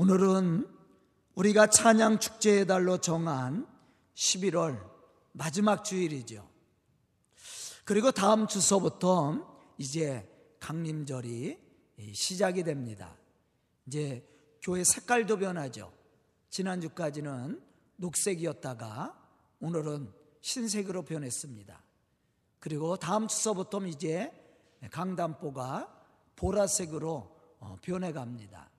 오늘은 우리가 찬양 축제의 달로 정한 11월 마지막 주일이죠. 그리고 다음 주서부터 이제 강림절이 시작이 됩니다. 이제 교회 색깔도 변하죠. 지난주까지는 녹색이었다가 오늘은 흰색으로 변했습니다. 그리고 다음 주서부터 이제 강단보가 보라색으로 어, 변해 갑니다.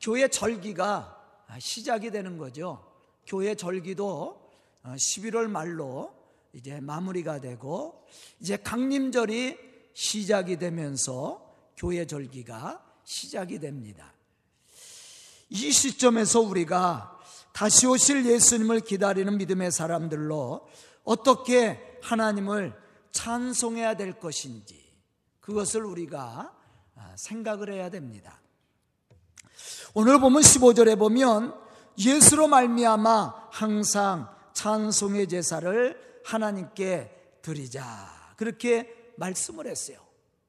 교회 절기가 시작이 되는 거죠. 교회 절기도 11월 어, 말로 이제 마무리가 되고 이제 강림절이 시작이 되면서 교회 절기가 시작이 됩니다. 이 시점에서 우리가 다시 오실 예수님을 기다리는 믿음의 사람들로 어떻게 하나님을 찬송해야 될 것인지 그것을 우리가 아, 생각을 해야 됩니다. 오늘 보면 15절에 보면 예수로 말미암아 항상 찬송의 제사를 하나님께 드리자 그렇게 말씀을 했어요.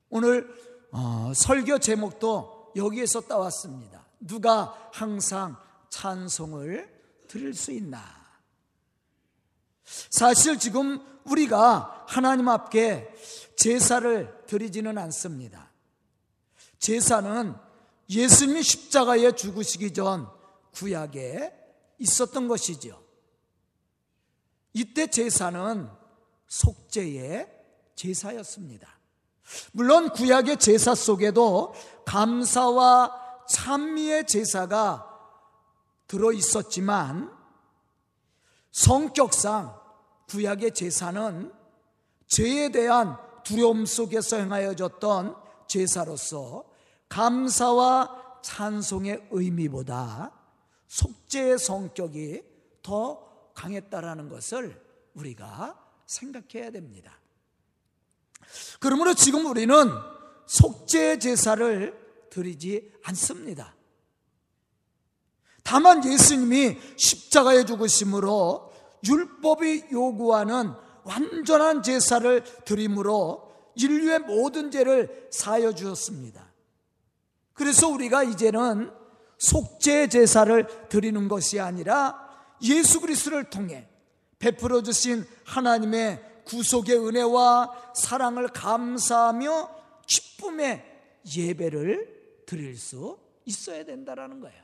오늘 어, 설교 제목도 여기에서 따왔습니다. 누가 항상 찬송을 드릴 수 있나? 사실 지금 우리가 하나님 앞에 제사를 드리지는 않습니다. 제사는 예수님이 십자가에 죽으시기 전 구약에 있었던 것이죠. 이때 제사는 속죄의 제사였습니다. 물론 구약의 제사 속에도 감사와 찬미의 제사가 들어 있었지만 성격상 구약의 제사는 죄에 대한 두려움 속에서 행하여졌던 제사로서 감사와 찬송의 의미보다 속죄의 성격이 더 강했다라는 것을 우리가 생각해야 됩니다. 그러므로 지금 우리는 속죄 제사를 드리지 않습니다. 다만 예수님이 십자가에 죽으심으로 율법이 요구하는 완전한 제사를 드림으로 인류의 모든 죄를 사여 주었습니다. 그래서 우리가 이제는 속죄 제사를 드리는 것이 아니라 예수 그리스도를 통해 베풀어 주신 하나님의 구속의 은혜와 사랑을 감사하며 기쁨의 예배를 드릴 수 있어야 된다라는 거예요.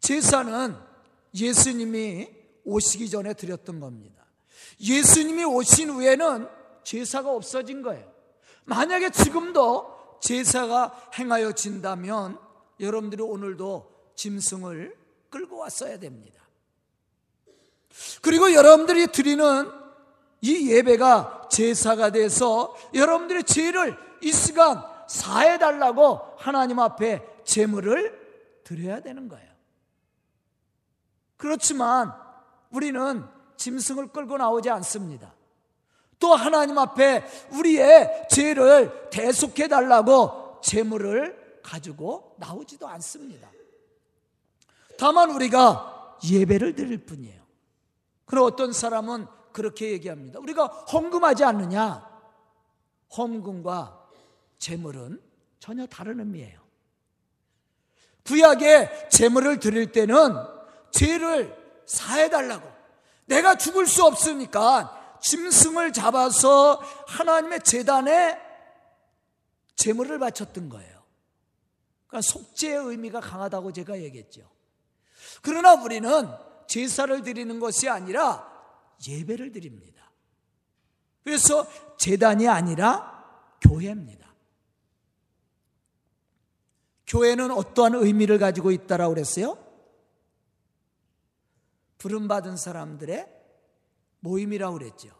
제사는 예수님이 오시기 전에 드렸던 겁니다. 예수님이 오신 후에는 제사가 없어진 거예요. 만약에 지금도 제사가 행하여 진다면 여러분들이 오늘도 짐승을 끌고 왔어야 됩니다. 그리고 여러분들이 드리는 이 예배가 제사가 돼서 여러분들의 죄를 이 시간 사해 달라고 하나님 앞에 제물을 드려야 되는 거예요. 그렇지만 우리는 짐승을 끌고 나오지 않습니다. 또 하나님 앞에 우리의 죄를 대속해 달라고 재물을 가지고 나오지도 않습니다. 다만 우리가 예배를 드릴 뿐이에요. 그럼 어떤 사람은 그렇게 얘기합니다. 우리가 헌금하지 않느냐? 헌금과 재물은 전혀 다른 의미예요. 구약에 재물을 드릴 때는 죄를 사해달라고. 내가 죽을 수 없으니까 짐승을 잡아서 하나님의 재단에 재물을 바쳤던 거예요. 그러니까 속죄의 의미가 강하다고 제가 얘기했죠. 그러나 우리는 제사를 드리는 것이 아니라 예배를 드립니다. 그래서 재단이 아니라 교회입니다. 교회는 어떠한 의미를 가지고 있다라고 그랬어요? 부름받은 사람들의 모임이라고 그랬죠.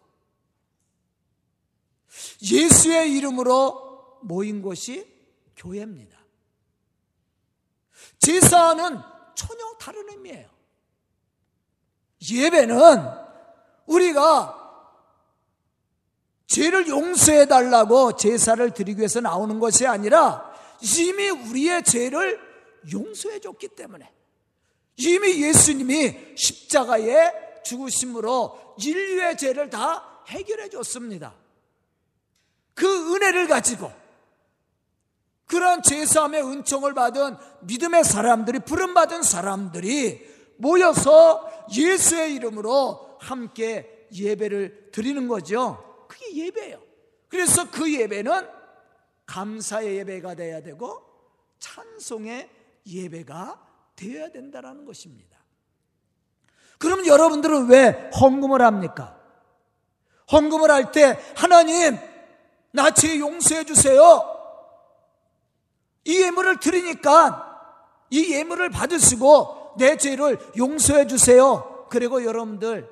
예수의 이름으로 모인 곳이 교회입니다. 제사는 전혀 다른 의미예요. 예배는 우리가 죄를 용서해 달라고 제사를 드리기 위해서 나오는 것이 아니라 이미 우리의 죄를 용서해 줬기 때문에 이미 예수님이 십자가에 죽으심으로 인류의 죄를 다 해결해 줬습니다. 그 은혜를 가지고 그 그러한 제사함의 은총을 받은 믿음의 사람들이 부름받은 사람들이 모여서 예수의 이름으로 함께 예배를 드리는 거죠. 그게 예배예요. 그래서 그 예배는 감사의 예배가 돼야 되고 찬송의 예배가 되어야 된다는 것입니다. 그럼 여러분들은 왜 헌금을 합니까? 헌금을 할 때 하나님 나 죄 용서해 주세요. 이 예물을 드리니까 이 예물을 받으시고 내 죄를 용서해 주세요. 그리고 여러분들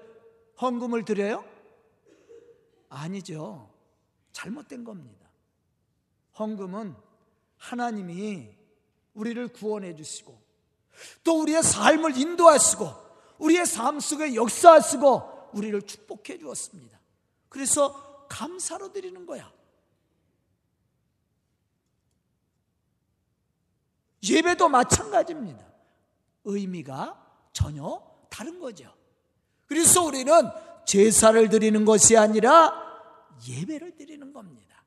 헌금을 드려요? 아니죠. 잘못된 겁니다. 헌금은 하나님이 우리를 구원해 주시고 또 우리의 삶을 인도하시고 우리의 삶 속에 역사하시고 우리를 축복해 주었습니다. 그래서 감사로 드리는 거야. 예배도 마찬가지입니다. 의미가 전혀 다른 거죠. 그래서 우리는 제사를 드리는 것이 아니라 예배를 드리는 겁니다.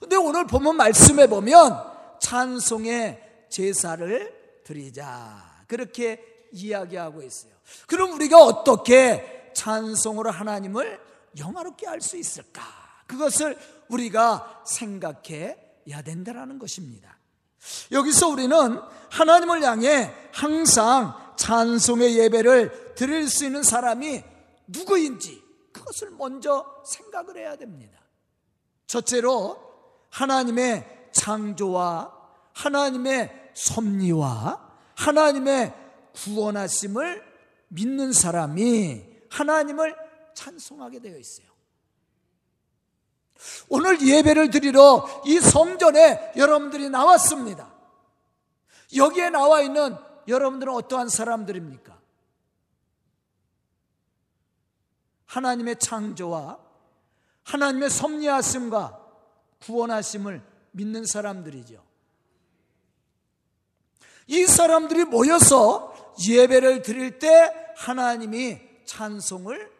근데 오늘 보면 말씀해 보면 찬송의 제사를 드리자. 그렇게 이야기하고 있어요. 그럼 우리가 어떻게 찬송으로 하나님을 영화롭게 할 수 있을까? 그것을 우리가 생각해야 된다는 것입니다. 여기서 우리는 하나님을 향해 항상 찬송의 예배를 드릴 수 있는 사람이 누구인지 그것을 먼저 생각을 해야 됩니다. 첫째로 하나님의 창조와 하나님의 섭리와 하나님의 구원하심을 믿는 사람이 하나님을 찬송하게 되어 있어요. 오늘 예배를 드리러 이 성전에 여러분들이 나왔습니다. 여기에 나와 있는 여러분들은 어떠한 사람들입니까? 하나님의 창조와 하나님의 섭리하심과 구원하심을 믿는 사람들이죠. 이 사람들이 모여서 예배를 드릴 때 하나님이 찬송을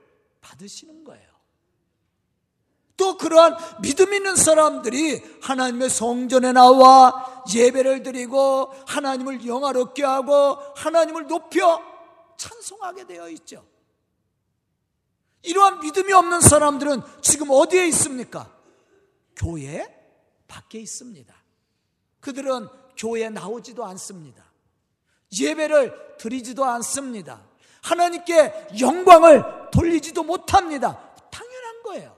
받으시는 거예요. 또 그러한 믿음 있는 사람들이 하나님의 성전에 나와 예배를 드리고 하나님을 영화롭게 하고 하나님을 높여 찬송하게 되어 있죠. 이러한 믿음이 없는 사람들은 지금 어디에 있습니까? 교회 밖에 있습니다. 그들은 교회에 나오지도 않습니다. 예배를 드리지도 않습니다. 하나님께 영광을 돌리지도 못합니다. 당연한 거예요.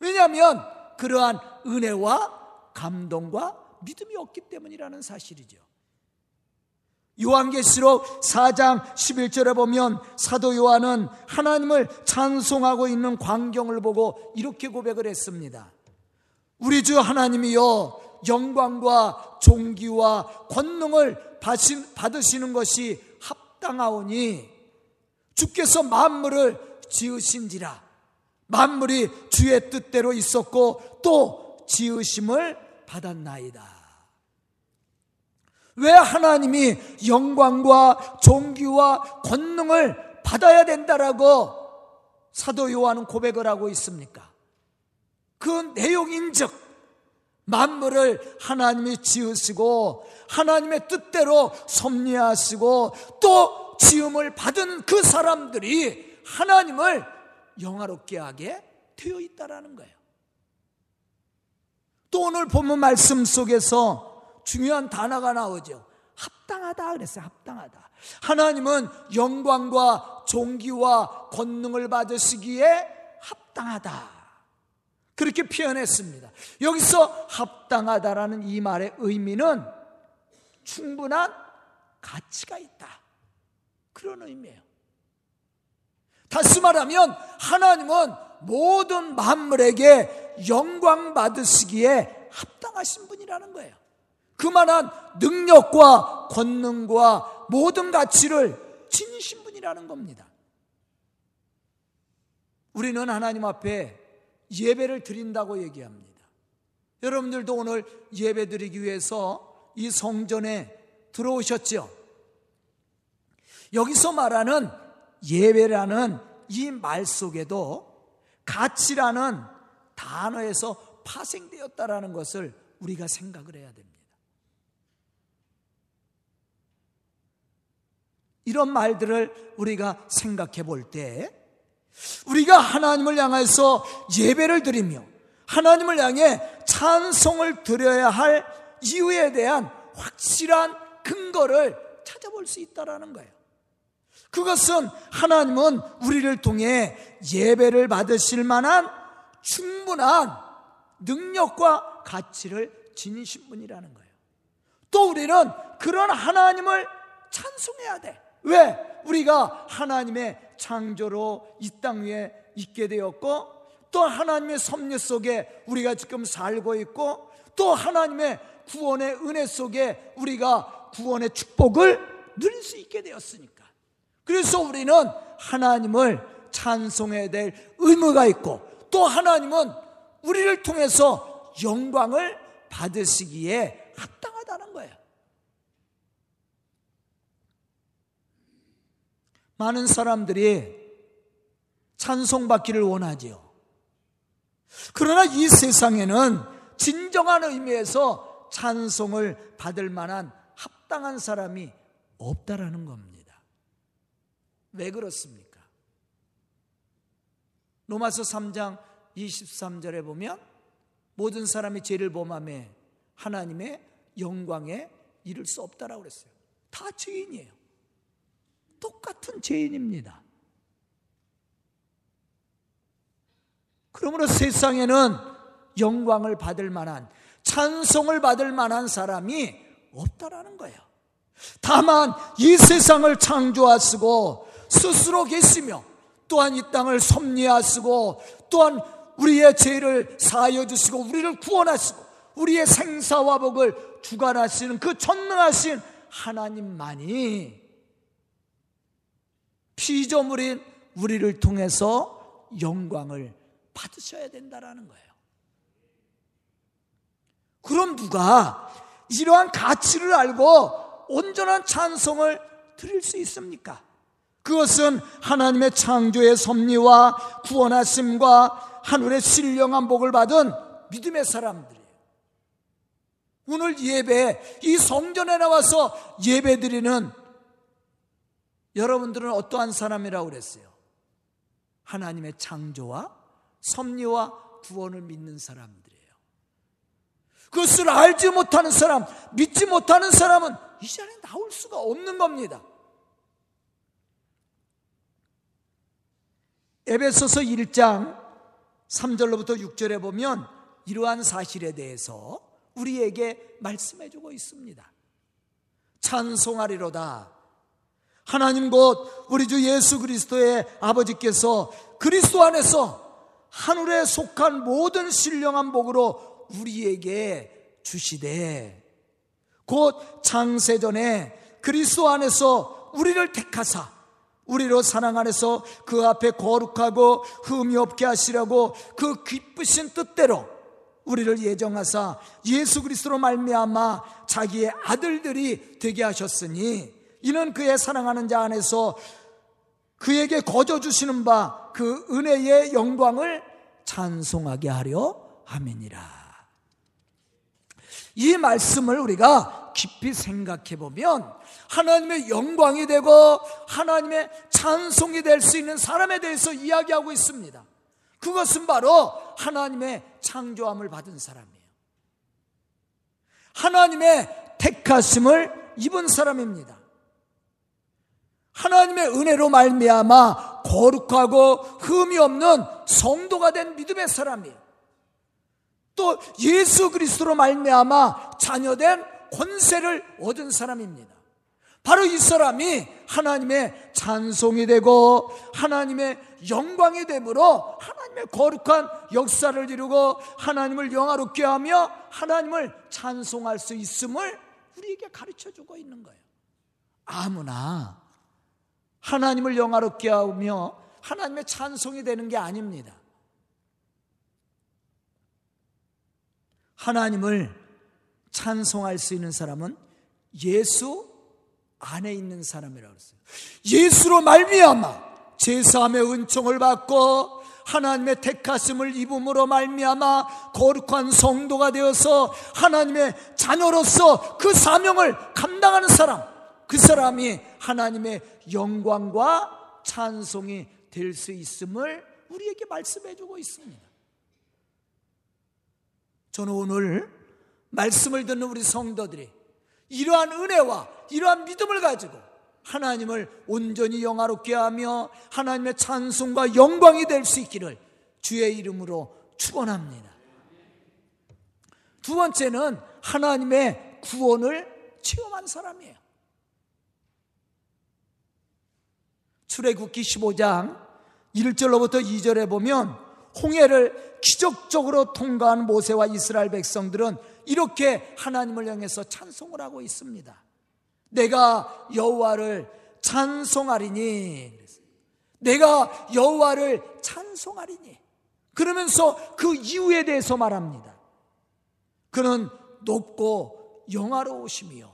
왜냐하면 그러한 은혜와 감동과 믿음이 없기 때문이라는 사실이죠. 요한계시록 4장 11절에 보면 사도 요한은 하나님을 찬송하고 있는 광경을 보고 이렇게 고백을 했습니다. 우리 주 하나님이여 영광과 존귀와 권능을 받으시는 것이 합당하오니 주께서 만물을 지으신지라 만물이 주의 뜻대로 있었고 또 지으심을 받았나이다. 왜 하나님이 영광과 존귀와 권능을 받아야 된다라고 사도 요한은 고백을 하고 있습니까? 그 내용인 즉 만물을 하나님이 지으시고 하나님의 뜻대로 섭리하시고 또 지음을 받은 그 사람들이 하나님을 영화롭게 하게 되어 있다라는 거예요. 또 오늘 본문 말씀 속에서 중요한 단어가 나오죠. 합당하다 그랬어요. 합당하다. 하나님은 영광과 존귀와 권능을 받으시기에 합당하다. 그렇게 표현했습니다. 여기서 합당하다라는 이 말의 의미는 충분한 가치가 있다. 그런 의미예요. 다시 말하면 하나님은 모든 만물에게 영광 받으시기에 합당하신 분이라는 거예요. 그만한 능력과 권능과 모든 가치를 지니신 분이라는 겁니다. 우리는 하나님 앞에 예배를 드린다고 얘기합니다. 여러분들도 오늘 예배 드리기 위해서 이 성전에 들어오셨죠? 여기서 말하는 예배라는 이 말 속에도 가치라는 단어에서 파생되었다라는 것을 우리가 생각을 해야 됩니다. 이런 말들을 우리가 생각해 볼 때, 우리가 하나님을 향해서 예배를 드리며 하나님을 향해 찬송을 드려야 할 이유에 대한 확실한 근거를 찾아볼 수 있다라는 거예요. 그것은 하나님은 우리를 통해 예배를 받으실 만한 충분한 능력과 가치를 지니신 분이라는 거예요. 또 우리는 그런 하나님을 찬송해야 돼. 왜? 우리가 하나님의 창조로 이 땅 위에 있게 되었고 또 하나님의 섭리 속에 우리가 지금 살고 있고 또 하나님의 구원의 은혜 속에 우리가 구원의 축복을 누릴 수 있게 되었으니까. 그래서 우리는 하나님을 찬송해야 될 의무가 있고 또 하나님은 우리를 통해서 영광을 받으시기에 합당하다는 거예요. 많은 사람들이 찬송받기를 원하지요. 그러나 이 세상에는 진정한 의미에서 찬송을 받을 만한 합당한 사람이 없다라는 겁니다. 왜 그렇습니까? 로마서 3장 23절에 보면 모든 사람이 죄를 범함에 하나님의 영광에 이를 수 없다라고 그랬어요. 다 죄인이에요. 똑같은 죄인입니다. 그러므로 세상에는 영광을 받을 만한 찬송을 받을 만한 사람이 없다라는 거예요. 다만 이 세상을 창조하시고 스스로 계시며 또한 이 땅을 섭리하시고 또한 우리의 죄를 사하여 주시고 우리를 구원하시고 우리의 생사와 복을 주관하시는 그 전능하신 하나님만이 피조물인 우리를 통해서 영광을 받으셔야 된다라는 거예요. 그럼 누가 이러한 가치를 알고 온전한 찬송을 드릴 수 있습니까? 그것은 하나님의 창조의 섭리와 구원하심과 하늘의 신령한 복을 받은 믿음의 사람들이에요. 오늘 예배, 이 성전에 나와서 예배 드리는 여러분들은 어떠한 사람이라고 그랬어요? 하나님의 창조와 섭리와 구원을 믿는 사람들이에요. 그것을 알지 못하는 사람, 믿지 못하는 사람은 이 자리에 나올 수가 없는 겁니다. 에베소서 1장 3절로부터 6절에 보면 이러한 사실에 대해서 우리에게 말씀해 주고 있습니다. 찬송하리로다. 하나님 곧 우리 주 예수 그리스도의 아버지께서 그리스도 안에서 하늘에 속한 모든 신령한 복으로 우리에게 주시되 곧 창세전에 그리스도 안에서 우리를 택하사 우리로 사랑 안에서 그 앞에 거룩하고 흠이 없게 하시려고 그 기쁘신 뜻대로 우리를 예정하사 예수 그리스도로 말미암아 자기의 아들들이 되게 하셨으니 이는 그의 사랑하는 자 안에서 그에게 거저 주시는 바 그 은혜의 영광을 찬송하게 하려 함이니라. 이 말씀을 우리가 깊이 생각해 보면 하나님의 영광이 되고 하나님의 찬송이 될 수 있는 사람에 대해서 이야기하고 있습니다. 그것은 바로 하나님의 창조함을 받은 사람이에요. 하나님의 택하심을 입은 사람입니다. 하나님의 은혜로 말미암아 거룩하고 흠이 없는 성도가 된 믿음의 사람이에요. 또 예수 그리스도로 말미암아 자녀된 권세를 얻은 사람입니다. 바로 이 사람이 하나님의 찬송이 되고 하나님의 영광이 되므로 하나님의 거룩한 역사를 이루고 하나님을 영화롭게 하며 하나님을 찬송할 수 있음을 우리에게 가르쳐 주고 있는 거예요. 아무나 하나님을 영화롭게 하며 하나님의 찬송이 되는 게 아닙니다. 하나님을 찬송할 수 있는 사람은 예수 안에 있는 사람이라고 했어요. 예수로 말미암아 제사함의 은총을 받고 하나님의 택하심을 입음으로 말미암아 거룩한 성도가 되어서 하나님의 자녀로서 그 사명을 감당하는 사람 그 사람이 하나님의 영광과 찬송이 될 수 있음을 우리에게 말씀해 주고 있습니다. 저는 오늘 말씀을 듣는 우리 성도들이 이러한 은혜와 이러한 믿음을 가지고 하나님을 온전히 영화롭게 하며 하나님의 찬송과 영광이 될 수 있기를 주의 이름으로 축원합니다. 두 번째는 하나님의 구원을 체험한 사람이에요. 출애굽기 15장 1절로부터 2절에 보면 홍해를 기적적으로 통과한 모세와 이스라엘 백성들은 이렇게 하나님을 향해서 찬송을 하고 있습니다. 내가 여호와를 찬송하리니 내가 여호와를 찬송하리니 그러면서 그 이유에 대해서 말합니다. 그는 높고 영화로우시며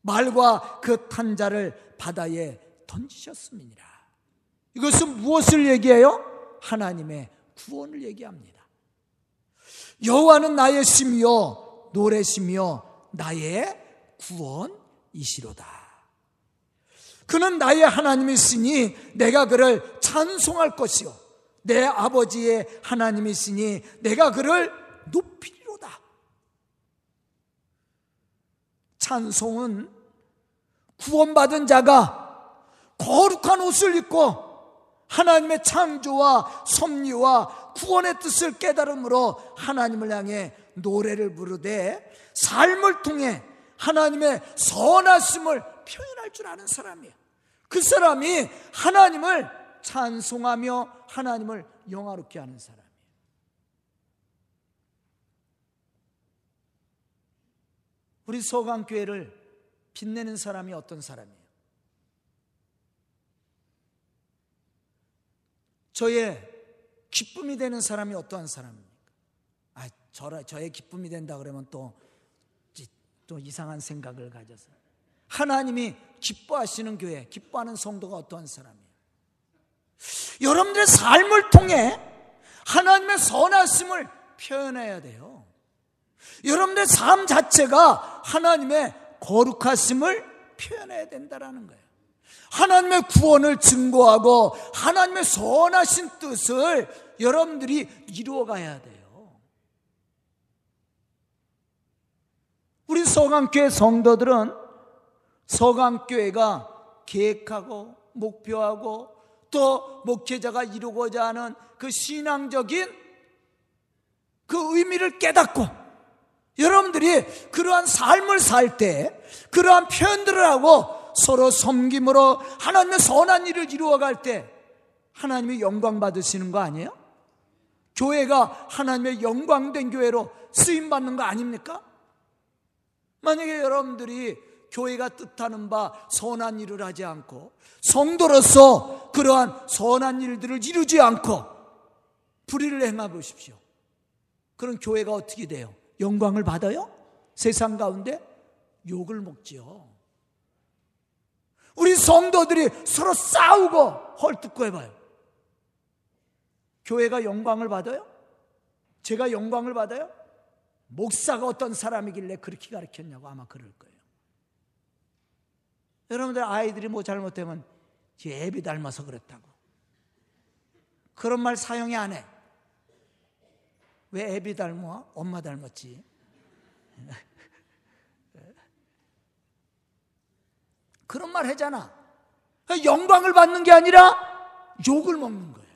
말과 그 탄자를 바다에 던지셨습니다. 이것은 무엇을 얘기해요? 하나님의 구원을 얘기합니다. 여호와는 나의 심이요 노래시며 나의 구원이시로다. 그는 나의 하나님이시니 내가 그를 찬송할 것이요. 내 아버지의 하나님이시니 내가 그를 높이리로다. 찬송은 구원받은 자가 거룩한 옷을 입고 하나님의 창조와 섭리와 구원의 뜻을 깨달음으로 하나님을 향해 노래를 부르되 삶을 통해 하나님의 선하심을 표현할 줄 아는 사람이에요. 그 사람이 하나님을 찬송하며 하나님을 영화롭게 하는 사람이에요. 우리 서강교회를 빛내는 사람이 어떤 사람이에요? 저의 기쁨이 되는 사람이 어떠한 사람입니까? 아, 저, 저의 기쁨이 된다 그러면 또 또 이상한 생각을 가져서 하나님이 기뻐하시는 교회, 기뻐하는 성도가 어떠한 사람이에요? 여러분들의 삶을 통해 하나님의 선하심을 표현해야 돼요. 여러분들의 삶 자체가 하나님의 거룩하심을 표현해야 된다라는 거예요. 하나님의 구원을 증거하고 하나님의 선하신 뜻을 여러분들이 이루어가야 돼요. 우리 서강교회 성도들은 서강교회가 계획하고 목표하고 또 목회자가 이루고자 하는 그 신앙적인 그 의미를 깨닫고 여러분들이 그러한 삶을 살 때 그러한 표현들을 하고 서로 섬김으로 하나님의 선한 일을 이루어갈 때 하나님이 영광 받으시는 거 아니에요? 교회가 하나님의 영광된 교회로 쓰임 받는 거 아닙니까? 만약에 여러분들이 교회가 뜻하는 바 선한 일을 하지 않고 성도로서 그러한 선한 일들을 이루지 않고 불의를 행해 보십시오. 그런 교회가 어떻게 돼요? 영광을 받아요? 세상 가운데 욕을 먹지요. 우리 성도들이 서로 싸우고 헐뜯고 해봐요. 교회가 영광을 받아요? 제가 영광을 받아요? 목사가 어떤 사람이길래 그렇게 가르쳤냐고 아마 그럴 거예요. 여러분들 아이들이 뭐 잘못되면 제 애비 닮아서 그랬다고. 그런 말 사용이 안 해. 왜 애비 닮아? 엄마 닮았지. 그런 말 하잖아. 영광을 받는 게 아니라 욕을 먹는 거예요.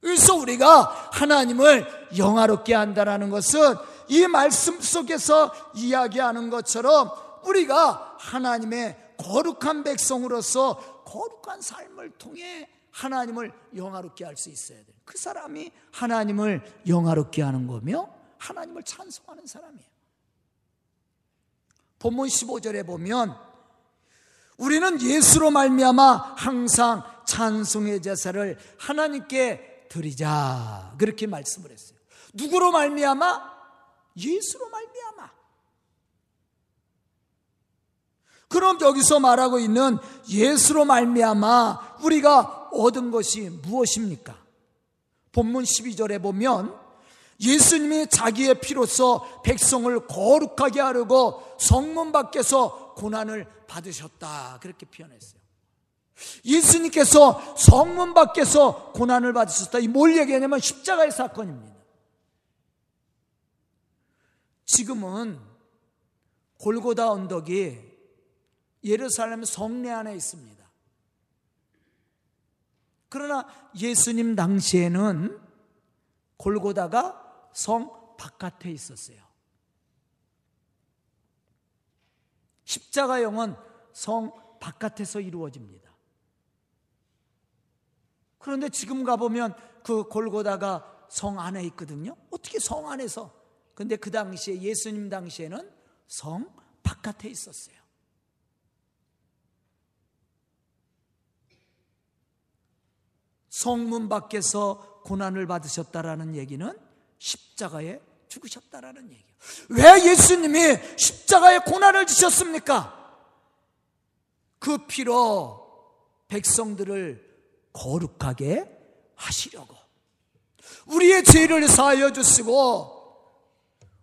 그래서 우리가 하나님을 영화롭게 한다는 것은 이 말씀 속에서 이야기하는 것처럼 우리가 하나님의 거룩한 백성으로서 거룩한 삶을 통해 하나님을 영화롭게 할 수 있어야 돼요. 그 사람이 하나님을 영화롭게 하는 거며 하나님을 찬송하는 사람이에요. 본문 15절에 보면 우리는 예수로 말미암아 항상 찬송의 제사를 하나님께 드리자 그렇게 말씀을 했어요. 누구로 말미암아 예수로 말미암아. 그럼 여기서 말하고 있는 예수로 말미암아 우리가 얻은 것이 무엇입니까? 본문 12절에 보면 예수님이 자기의 피로써 백성을 거룩하게 하려고 성문 밖에서 고난을 받으셨다. 그렇게 표현했어요. 예수님께서 성문 밖에서 고난을 받으셨다. 이 뭘 얘기하냐면 십자가의 사건입니다. 지금은 골고다 언덕이 예루살렘 성내 안에 있습니다. 그러나 예수님 당시에는 골고다가 성 바깥에 있었어요. 십자가형은 성 바깥에서 이루어집니다. 그런데 지금 가보면 그 골고다가 성 안에 있거든요. 어떻게 성 안에서? 근데 그 당시에 예수님 당시에는 성 바깥에 있었어요. 성문 밖에서 고난을 받으셨다라는 얘기는 십자가에 죽으셨다라는 얘기예요. 왜 예수님이 십자가에 고난을 지셨습니까? 그 피로 백성들을 거룩하게 하시려고 우리의 죄를 사하여 주시고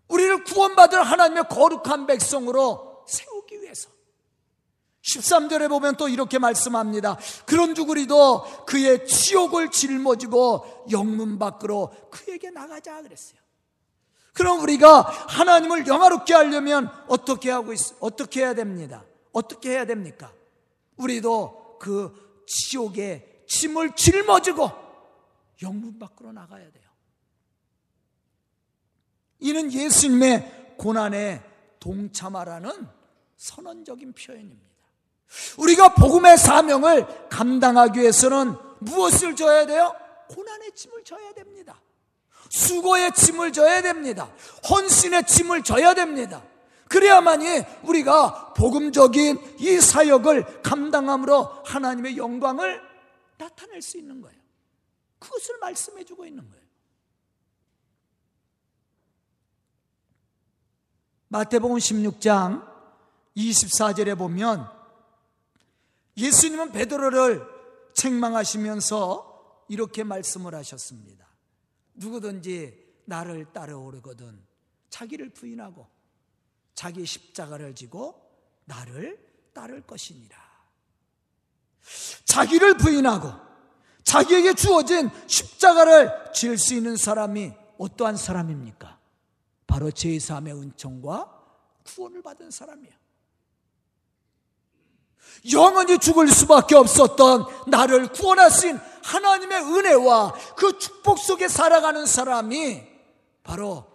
우리를 구원받을 하나님의 거룩한 백성으로 세우기 위해서 13절에 보면 또 이렇게 말씀합니다. 그런 주구리도 그의 치욕을 짊어지고 영문 밖으로 그에게 나가자 그랬어요. 그럼 우리가 하나님을 영화롭게 하려면 어떻게 하고 있, 어떻게 해야 됩니다. 어떻게 해야 됩니까? 우리도 그 지옥의 짐을 짊어지고 영문 밖으로 나가야 돼요. 이는 예수님의 고난에 동참하라는 선언적인 표현입니다. 우리가 복음의 사명을 감당하기 위해서는 무엇을 져야 돼요? 고난의 짐을 져야 됩니다. 수고의 짐을 져야 됩니다. 헌신의 짐을 져야 됩니다. 그래야만이 우리가 복음적인 이 사역을 감당함으로 하나님의 영광을 나타낼 수 있는 거예요. 그것을 말씀해 주고 있는 거예요. 마태복음 16장 24절에 보면 예수님은 베드로를 책망하시면서 이렇게 말씀을 하셨습니다. 누구든지 나를 따라오르거든 자기를 부인하고 자기 십자가를 지고 나를 따를 것이니라. 자기를 부인하고 자기에게 주어진 십자가를 질 수 있는 사람이 어떠한 사람입니까? 바로 제3의 은총과 구원을 받은 사람이에요. 영원히 죽을 수밖에 없었던 나를 구원하신 하나님의 은혜와 그 축복 속에 살아가는 사람이 바로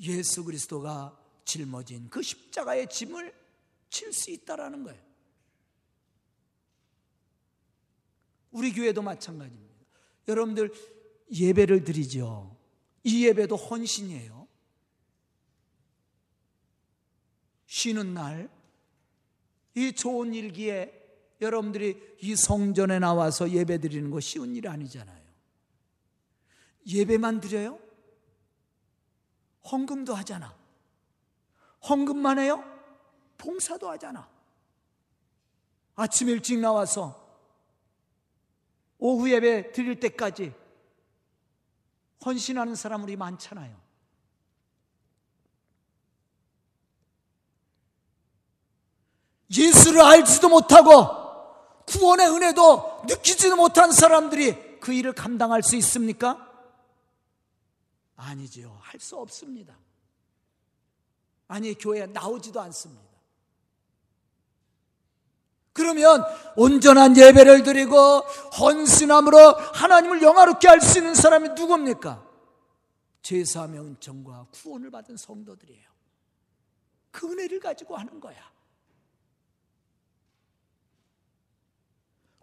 예수 그리스도가 짊어진 그 십자가의 짐을 칠 수 있다라는 거예요. 우리 교회도 마찬가지입니다. 여러분들 예배를 드리죠. 이 예배도 헌신이에요. 쉬는 날, 이 좋은 일기에 여러분들이 이 성전에 나와서 예배 드리는 거 쉬운 일 아니잖아요. 예배만 드려요? 헌금도 하잖아. 헌금만 해요? 봉사도 하잖아. 아침 일찍 나와서 오후 예배 드릴 때까지 헌신하는 사람 우리 많잖아요. 예수를 알지도 못하고 구원의 은혜도 느끼지도 못한 사람들이 그 일을 감당할 수 있습니까? 아니지요. 할 수 없습니다. 아니, 교회에 나오지도 않습니다. 그러면 온전한 예배를 드리고 헌신함으로 하나님을 영화롭게 할 수 있는 사람이 누굽니까? 제사함의 은총과 구원을 받은 성도들이에요. 그 은혜를 가지고 하는 거야.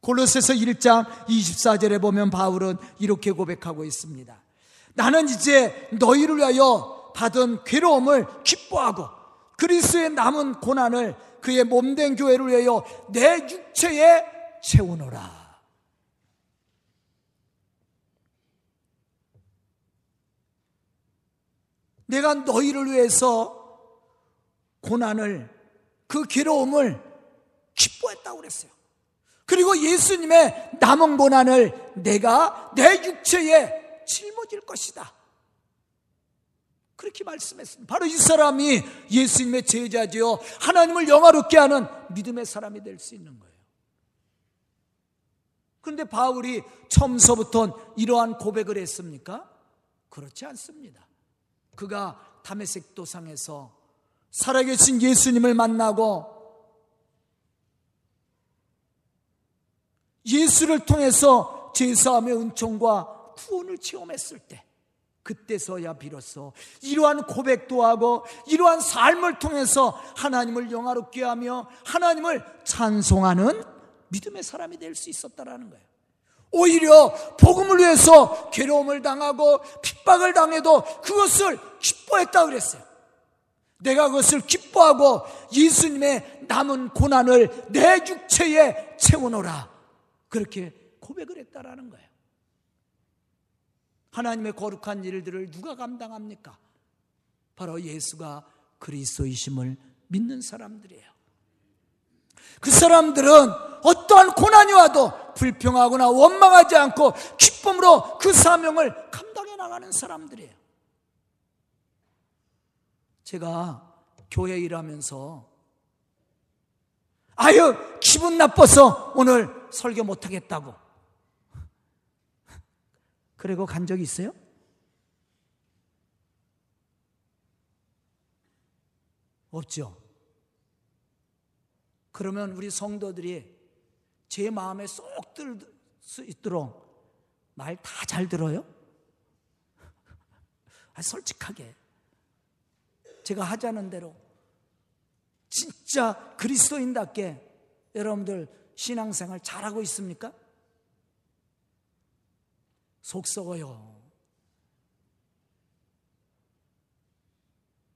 골로새서 1장 24절에 보면 바울은 이렇게 고백하고 있습니다. 나는 이제 너희를 위하여 받은 괴로움을 기뻐하고 그리스의 남은 고난을 그의 몸된 교회를 위하여 내 육체에 채우노라. 내가 너희를 위해서 고난을 그 괴로움을 기뻐했다고 그랬어요. 그리고 예수님의 남은 고난을 내가 내 육체에 짊어질 것이다. 그렇게 말씀했습니다. 바로 이 사람이 예수님의 제자지요. 하나님을 영화롭게 하는 믿음의 사람이 될 수 있는 거예요. 그런데 바울이 처음서부터 이러한 고백을 했습니까? 그렇지 않습니다. 그가 담에색 도상에서 살아계신 예수님을 만나고 예수를 통해서 제사함의 은총과 구원을 체험했을 때 그때서야 비로소 이러한 고백도 하고 이러한 삶을 통해서 하나님을 영화롭게 하며 하나님을 찬송하는 믿음의 사람이 될 수 있었다라는 거예요. 오히려 복음을 위해서 괴로움을 당하고 핍박을 당해도 그것을 기뻐했다 그랬어요. 내가 그것을 기뻐하고 예수님의 남은 고난을 내 육체에 채워놓으라. 그렇게 고백을 했다라는 거예요. 하나님의 거룩한 일들을 누가 감당합니까? 바로 예수가 그리스도이심을 믿는 사람들이에요. 그 사람들은 어떠한 고난이 와도 불평하거나 원망하지 않고 기쁨으로 그 사명을 감당해 나가는 사람들이에요. 제가 교회 일하면서 아유 기분 나빠서 오늘 설교 못하겠다고 그리고 간 적이 있어요? 없죠. 그러면 우리 성도들이 제 마음에 쏙 들 수 있도록 말 다 잘 들어요? 아, 솔직하게. 제가 하자는 대로 진짜 그리스도인답게 여러분들 신앙생활 잘하고 있습니까? 속 썩어요.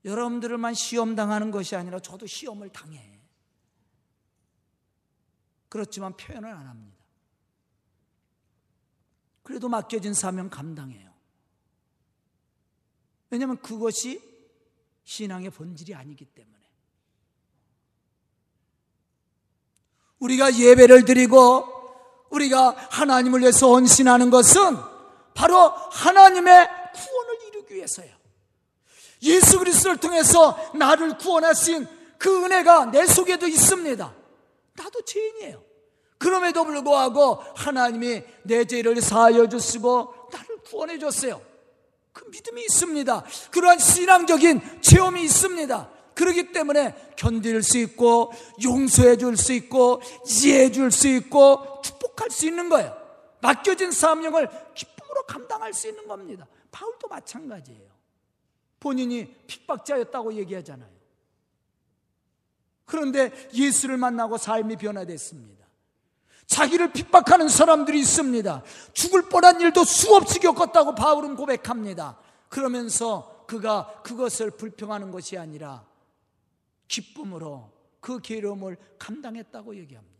여러분들만 시험 당하는 것이 아니라 저도 시험을 당해. 그렇지만 표현을 안 합니다. 그래도 맡겨진 사명 감당해요. 왜냐하면 그것이 신앙의 본질이 아니기 때문에. 우리가 예배를 드리고 우리가 하나님을 위해서 헌신하는 것은 바로 하나님의 구원을 이루기 위해서예요. 예수 그리스도를 통해서 나를 구원하신 그 은혜가 내 속에도 있습니다. 나도 죄인이에요. 그럼에도 불구하고 하나님이 내 죄를 사하여 주시고 나를 구원해 줬어요. 그 믿음이 있습니다. 그러한 신앙적인 체험이 있습니다. 그러기 때문에 견딜 수 있고 용서해 줄 수 있고 이해해 줄 수 있고 축복할 수 있는 거예요. 맡겨진 사명을 기쁨으로 감당할 수 있는 겁니다. 바울도 마찬가지예요. 본인이 핍박자였다고 얘기하잖아요. 그런데 예수를 만나고 삶이 변화됐습니다. 자기를 핍박하는 사람들이 있습니다. 죽을 뻔한 일도 수없이 겪었다고 바울은 고백합니다. 그러면서 그가 그것을 불평하는 것이 아니라 기쁨으로 그 괴로움을 감당했다고 얘기합니다.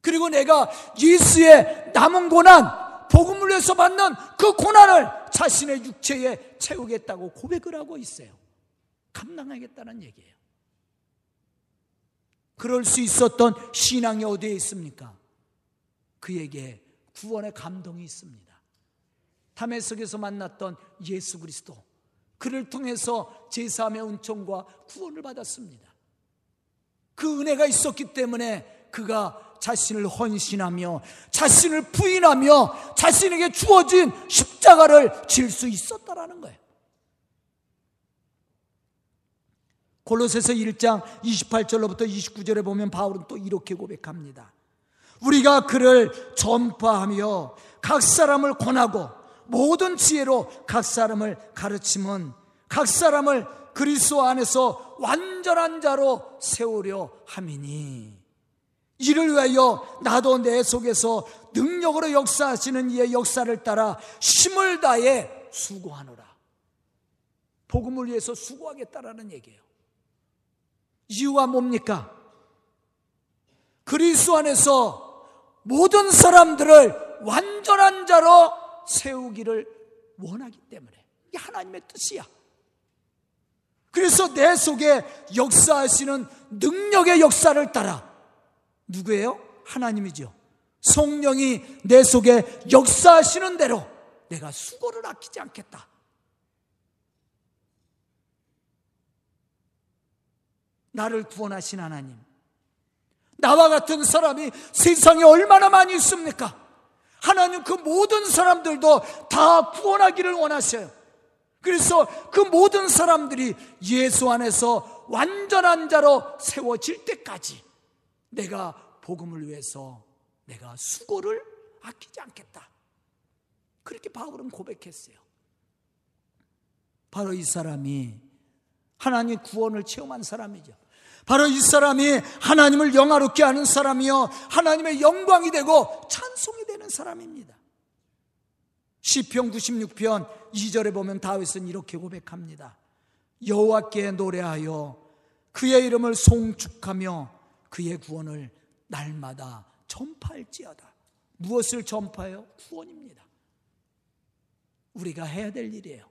그리고 내가 예수의 남은 고난, 복음을 위해서 받는 그 고난을 자신의 육체에 채우겠다고 고백을 하고 있어요. 감당하겠다는 얘기예요. 그럴 수 있었던 신앙이 어디에 있습니까? 그에게 구원의 감동이 있습니다. 담에석에서 만났던 예수 그리스도. 그를 통해서 제사함의 은총과 구원을 받았습니다. 그 은혜가 있었기 때문에 그가 자신을 헌신하며 자신을 부인하며 자신에게 주어진 십자가를 질 수 있었다라는 거예요. 골로새서 1장 28절로부터 29절에 보면 바울은 또 이렇게 고백합니다. 우리가 그를 전파하며 각 사람을 권하고 모든 지혜로 각 사람을 가르치면 각 사람을 그리스도 안에서 완전한 자로 세우려 함이니 이를 위하여 나도 내 속에서 능력으로 역사하시는 이의 역사를 따라 힘을 다해 수고하노라. 복음을 위해서 수고하겠다라는 얘기예요. 이유가 뭡니까? 그리스도 안에서 모든 사람들을 완전한 자로 세우기를 원하기 때문에 이게 하나님의 뜻이야. 그래서 내 속에 역사하시는 능력의 역사를 따라 누구예요? 하나님이죠. 성령이 내 속에 역사하시는 대로 내가 수고를 아끼지 않겠다. 나를 구원하신 하나님. 나와 같은 사람이 세상에 얼마나 많이 있습니까? 하나님 그 모든 사람들도 다 구원하기를 원하셔요. 그래서 그 모든 사람들이 예수 안에서 완전한 자로 세워질 때까지 내가 복음을 위해서 내가 수고를 아끼지 않겠다. 그렇게 바울은 고백했어요. 바로 이 사람이 하나님 구원을 체험한 사람이죠. 바로 이 사람이 하나님을 영화롭게 하는 사람이요. 하나님의 영광이 되고 찬송이 되는 사람입니다. 시편 96편 2절에 보면 다윗은 이렇게 고백합니다. 여호와께 노래하여 그의 이름을 송축하며 그의 구원을 날마다 전파할지어다. 무엇을 전파해요? 구원입니다. 우리가 해야 될 일이에요.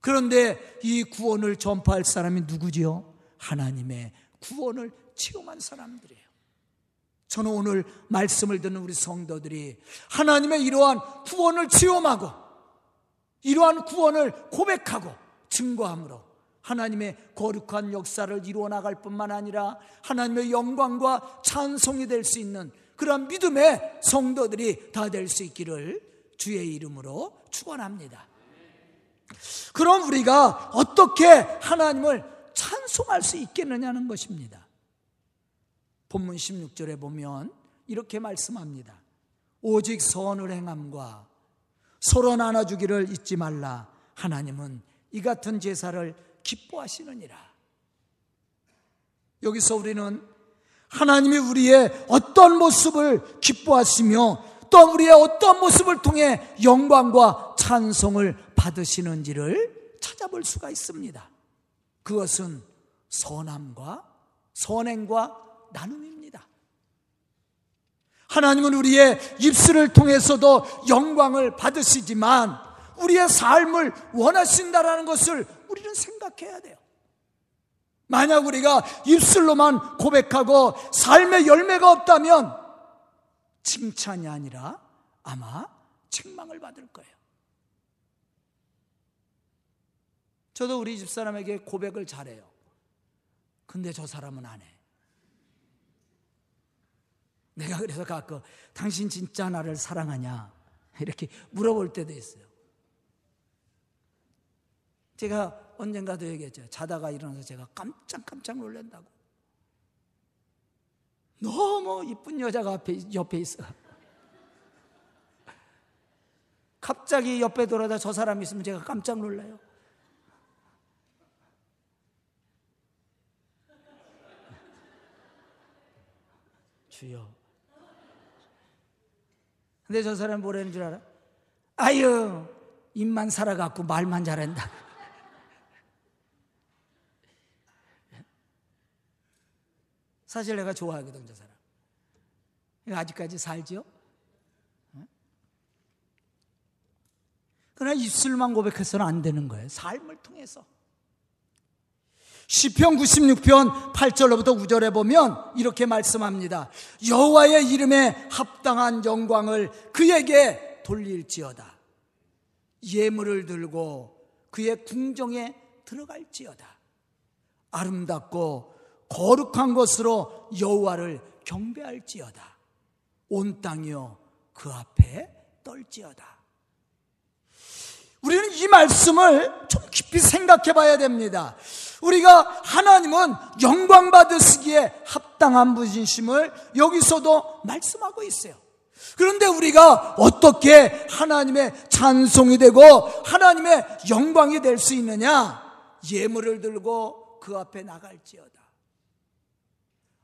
그런데 이 구원을 전파할 사람이 누구지요? 하나님의 구원을 체험한 사람들이에요. 저는 오늘 말씀을 듣는 우리 성도들이 하나님의 이러한 구원을 체험하고 이러한 구원을 고백하고 증거함으로 하나님의 거룩한 역사를 이루어 나갈 뿐만 아니라 하나님의 영광과 찬송이 될 수 있는 그런 믿음의 성도들이 다 될 수 있기를 주의 이름으로 축원합니다. 그럼 우리가 어떻게 하나님을 찬송할 수 있겠느냐는 것입니다. 본문 16절에 보면 이렇게 말씀합니다. 오직 선을 행함과 서로 나눠주기를 잊지 말라. 하나님은 이 같은 제사를 기뻐하시느니라. 여기서 우리는 하나님이 우리의 어떤 모습을 기뻐하시며 또 우리의 어떤 모습을 통해 영광과 찬송을 받으시는지를 찾아볼 수가 있습니다. 그것은 선함과 선행과 나눔입니다. 하나님은 우리의 입술을 통해서도 영광을 받으시지만 우리의 삶을 원하신다라는 것을 우리는 생각해야 돼요. 만약 우리가 입술로만 고백하고 삶의 열매가 없다면 칭찬이 아니라 아마 책망을 받을 거예요. 저도 우리 집사람에게 고백을 잘해요. 근데 저 사람은 안 해. 내가 그래서 가끔 당신 진짜 나를 사랑하냐? 이렇게 물어볼 때도 있어요. 제가 언젠가도 얘기했죠. 자다가 일어나서 제가 깜짝깜짝 놀란다고. 너무 이쁜 여자가 앞에, 옆에 있어. 갑자기 옆에 돌아다 저 사람 있으면 제가 깜짝 놀라요. 주여. 근데 저 사람 뭐라는 줄 알아? 아유, 입만 살아갖고 말만 잘한다. 사실 내가 좋아하거든, 저 사람. 아직까지 살죠? 그러나 입술만 고백해서는 안 되는 거예요. 삶을 통해서. 시편 96편 8절로부터 9절에 보면 이렇게 말씀합니다. 여호와의 이름에 합당한 영광을 그에게 돌릴지어다. 예물을 들고 그의 궁정에 들어갈지어다. 아름답고 거룩한 것으로 여호와를 경배할지어다. 온 땅이여 그 앞에 떨지어다. 우리는 이 말씀을 좀 깊이 생각해 봐야 됩니다. 우리가 하나님은 영광 받으시기에 합당한 분이심을 여기서도 말씀하고 있어요. 그런데 우리가 어떻게 하나님의 찬송이 되고 하나님의 영광이 될 수 있느냐? 예물을 들고 그 앞에 나갈지어다.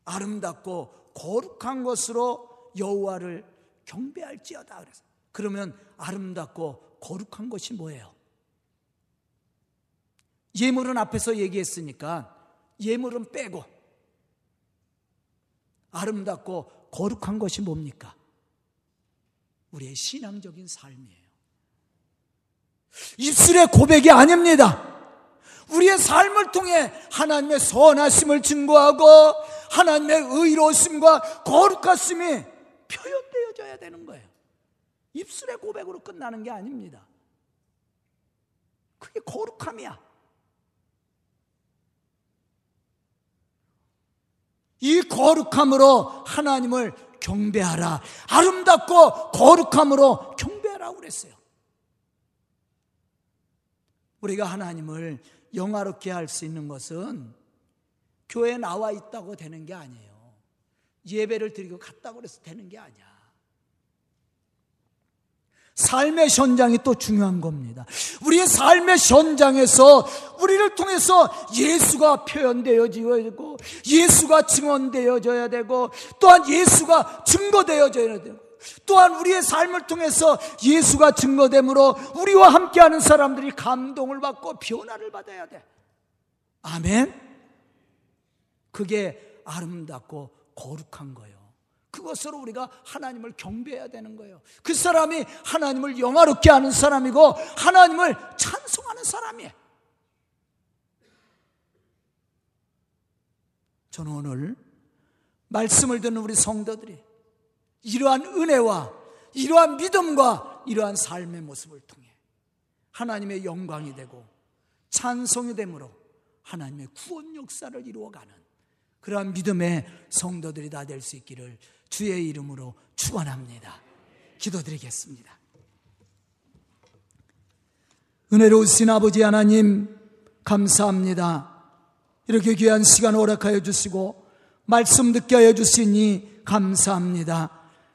아름답고 거룩한 것으로 여호와를 경배할지어다. 그래서 그러면 아름답고 거룩한 것이 뭐예요? 예물은 앞에서 얘기했으니까 예물은 빼고 아름답고 거룩한 것이 뭡니까? 우리의 신앙적인 삶이에요. 입술의 고백이 아닙니다. 우리의 삶을 통해 하나님의 선하심을 증거하고 하나님의 의로우심과 거룩하심이 표현되어져야 되는 거예요. 입술의 고백으로 끝나는 게 아닙니다. 그게 거룩함이야. 이 거룩함으로 하나님을 경배하라. 아름답고 거룩함으로 경배하라고 그랬어요. 우리가 하나님을 영화롭게 할 수 있는 것은 교회에 나와 있다고 되는 게 아니에요. 예배를 드리고 갔다고 그래서 되는 게 아니야. 삶의 현장이 또 중요한 겁니다. 우리의 삶의 현장에서 우리를 통해서 예수가 표현되어져야 되고, 예수가 증언되어져야 되고, 또한 예수가 증거되어져야 되고, 또한 우리의 삶을 통해서 예수가 증거됨으로 우리와 함께하는 사람들이 감동을 받고 변화를 받아야 돼. 아멘. 그게 아름답고 거룩한 거예요. 그것으로 우리가 하나님을 경배해야 되는 거예요. 그 사람이 하나님을 영화롭게 하는 사람이고 하나님을 찬송하는 사람이에요. 저는 오늘 말씀을 듣는 우리 성도들이 이러한 은혜와 이러한 믿음과 이러한 삶의 모습을 통해 하나님의 영광이 되고 찬송이 되므로 하나님의 구원 역사를 이루어가는 그러한 믿음의 성도들이 다 될 수 있기를 주의 이름으로 축원합니다. 기도드리겠습니다. 은혜로우신 아버지 하나님 감사합니다. 이렇게 귀한 시간 허락하여 주시고 말씀 듣게 하여 주시니 감사합니다.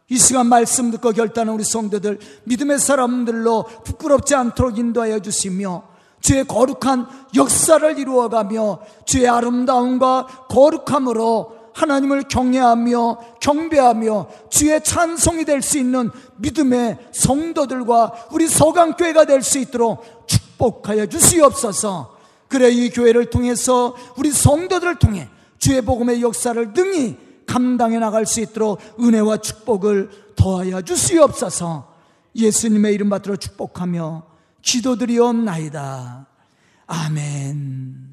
이 시간 말씀 듣고 결단한 우리 성도들 믿음의 사람들로 부끄럽지 않도록 인도하여 주시며 주의 거룩한 역사를 이루어가며 주의 아름다움과 거룩함으로 하나님을 경외하며 경배하며 주의 찬송이 될 수 있는 믿음의 성도들과 우리 서강교회가 될 수 있도록 축복하여 주시옵소서. 그래 이 교회를 통해서 우리 성도들을 통해 주의 복음의 역사를 능히 감당해 나갈 수 있도록 은혜와 축복을 더하여 주시옵소서. 예수님의 이름 받들어 축복하며 기도드리옵나이다. 아멘.